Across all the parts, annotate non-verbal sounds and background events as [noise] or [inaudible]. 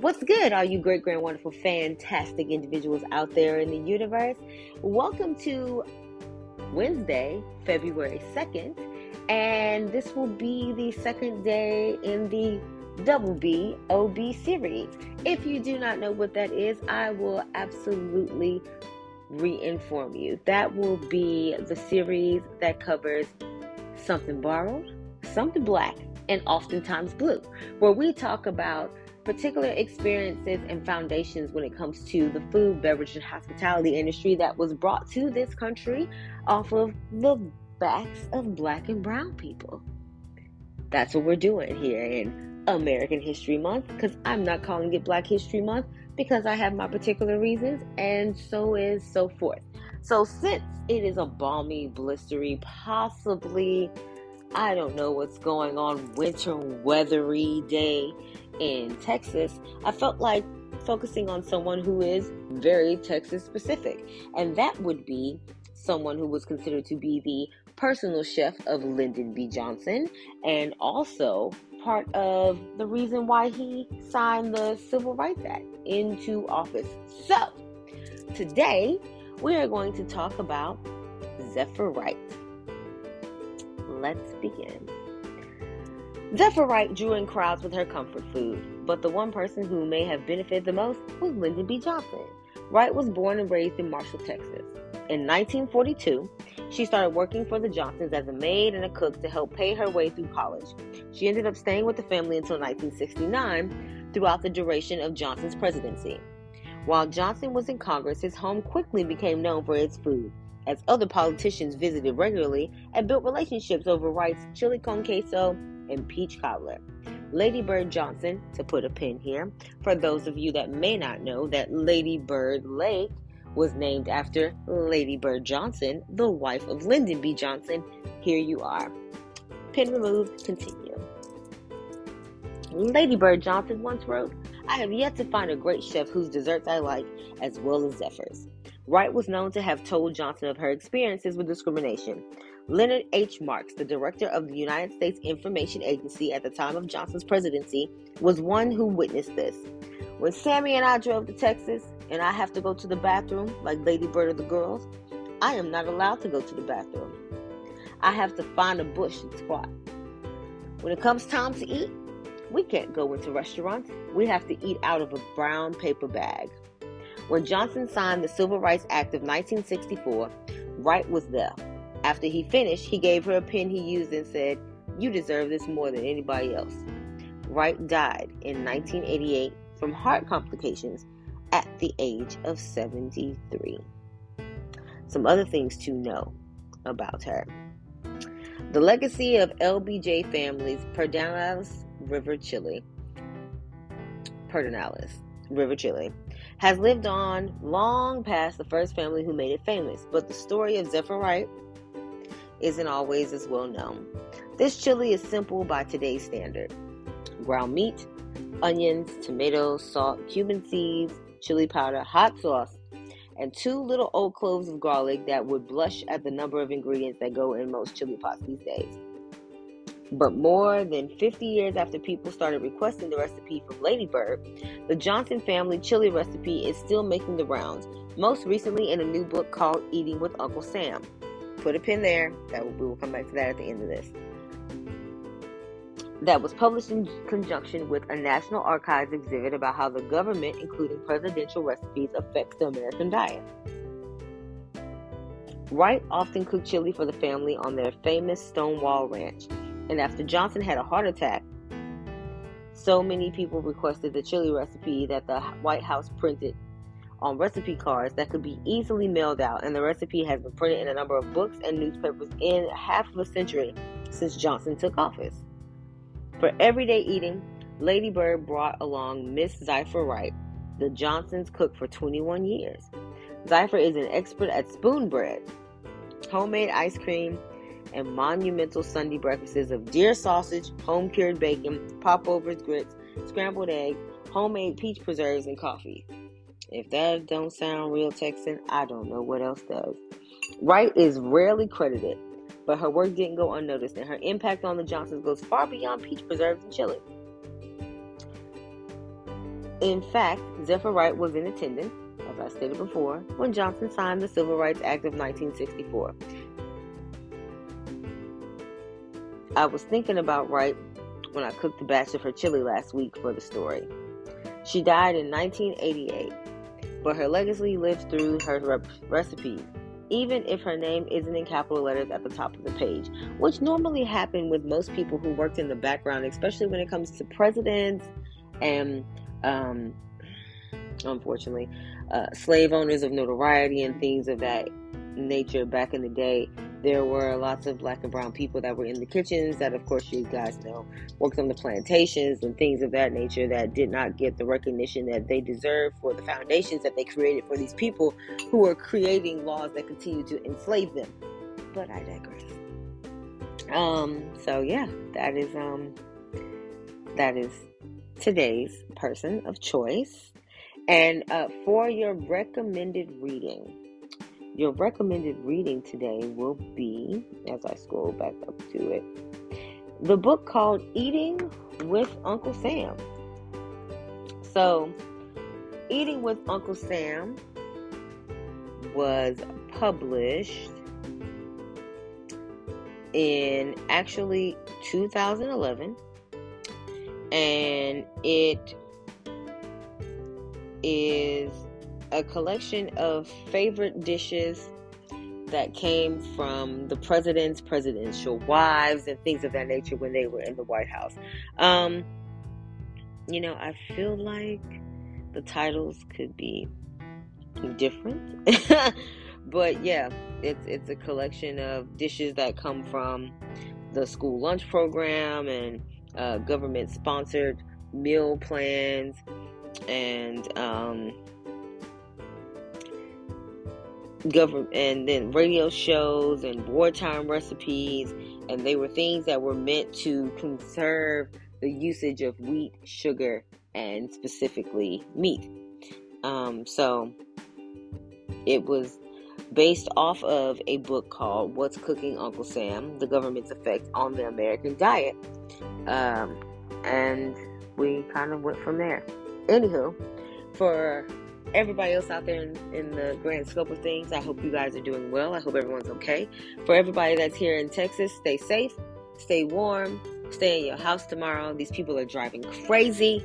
What's good, all you great, grand, wonderful, fantastic individuals out there in the universe? Welcome to Wednesday, February 2nd, and this will be the second day in the Double B OB series. If you do not know what that is, I will absolutely re-inform you. That will be the series that covers something borrowed, something black, and oftentimes blue, where we talk about particular experiences and foundations when it comes to the food, beverage, and hospitality industry that was brought to this country off of the backs of black and brown people. That's what we're doing here in American History Month because I'm not calling it Black History Month because I have my particular reasons, and so is so forth. So, since it is a balmy, blistery, possibly, I don't know what's going on, winter weathery day in Texas, I felt like focusing on someone who is very Texas specific, and that would be someone who was considered to be the personal chef of Lyndon B. Johnson and also part of the reason why he signed the Civil Rights Act into office. So, today we are going to talk about Zephyr Wright. Let's begin. Zephyr Wright drew in crowds with her comfort food, but the one person who may have benefited the most was Lyndon B. Johnson. Wright was born and raised in Marshall, Texas. In 1942, she started working for the Johnsons as a maid and a cook to help pay her way through college. She ended up staying with the family until 1969 throughout the duration of Johnson's presidency. While Johnson was in Congress, his home quickly became known for its food, as other politicians visited regularly and built relationships over Wright's chili con queso and peach cobbler. Lady Bird Johnson, to put a pin here, for those of you that may not know that Lady Bird Lake was named after Lady Bird Johnson, the wife of Lyndon B. Johnson. Here you are. Pin removed, continue. Lady Bird Johnson once wrote, I have yet to find a great chef whose desserts I like as well as Zephyr's. Wright was known to have told Johnson of her experiences with discrimination. Leonard H. Marks, the director of the United States Information Agency at the time of Johnson's presidency, was one who witnessed this. When Sammy and I drove to Texas and I have to go to the bathroom, like Lady Bird or the girls, I am not allowed to go to the bathroom. I have to find a bush and squat. When it comes time to eat, we can't go into restaurants. We have to eat out of a brown paper bag. When Johnson signed the Civil Rights Act of 1964, Wright was there. After he finished, he gave her a pen he used and said, You deserve this more than anybody else. Wright died in 1988 from heart complications at the age of 73. Some other things to know about her. The legacy of LBJ families, Pedernales River Chili, Pedernales River Chili, has lived on long past the first family who made it famous, but the story of Zephyr Wright isn't always as well known. This chili is simple by today's standard ground meat, onions, tomatoes, salt, cumin seeds, chili powder, hot sauce, and two little old cloves of garlic that would blush at the number of ingredients that go in most chili pots these days. But more than 50 years after people started requesting the recipe from Ladybird, the Johnson family chili recipe is still making the rounds, most recently in a new book called Eating with Uncle Sam. Put a pin there. That will, we will come back to that at the end of this. That was published in conjunction with a National Archives exhibit about how the government, including presidential recipes, affects the American diet. Wright often cooked chili for the family on their famous Stonewall Ranch, and after Johnson had a heart attack, so many people requested the chili recipe that the White House printed on recipe cards that could be easily mailed out, and the recipe has been printed in a number of books and newspapers in half of a century since Johnson took office. For everyday eating, Lady Bird brought along Miss Zephyr Wright, the Johnsons' cook for 21 years. Zephyr is an expert at spoon bread, homemade ice cream, and monumental Sunday breakfasts of deer sausage, home cured bacon, popovers, grits, scrambled eggs, homemade peach preserves, and coffee. If that don't sound real Texan, I don't know what else does. Wright is rarely credited, but her work didn't go unnoticed, and her impact on the Johnsons goes far beyond peach preserves and chili. In fact, Zephyr Wright was in attendance, as I stated before, when Johnson signed the Civil Rights Act of 1964. I was thinking about Wright when I cooked the batch of her chili last week for the story. She died in 1988, but her legacy lives through her rep- recipes, even if her name isn't in capital letters at the top of the page, which normally happen with most people who worked in the background, especially when it comes to presidents and, um, unfortunately, uh, slave owners of notoriety and things of that nature back in the day there were lots of black and brown people that were in the kitchens that, of course, you guys know, worked on the plantations and things of that nature that did not get the recognition that they deserve for the foundations that they created for these people who are creating laws that continue to enslave them. But I digress. Um, so yeah, that is um that is today's person of choice. And uh, for your recommended reading, your recommended reading today will be, as I scroll back up to it, the book called Eating with Uncle Sam. So, Eating with Uncle Sam was published in actually 2011 and it is a collection of favorite dishes that came from the president's presidential wives and things of that nature when they were in the White House. Um, you know, I feel like the titles could be different, [laughs] but yeah, it's it's a collection of dishes that come from the school lunch program and uh, government sponsored meal plans and um, government and then radio shows and wartime recipes and they were things that were meant to conserve the usage of wheat sugar and specifically meat. Um, so it was based off of a book called what's cooking uncle sam? The government's effect on the american diet. Um, and we kind of went from there. Anywho for everybody else out there in, in, the grand scope of things, I hope you guys are doing well. I hope everyone's okay. For everybody that's here in Texas, stay safe, stay warm, stay in your house tomorrow. These people are driving crazy.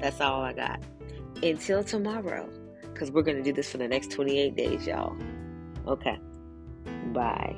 That's all I got. Until tomorrow, because we're going to do this for the next 28 days, y'all. Okay. Bye.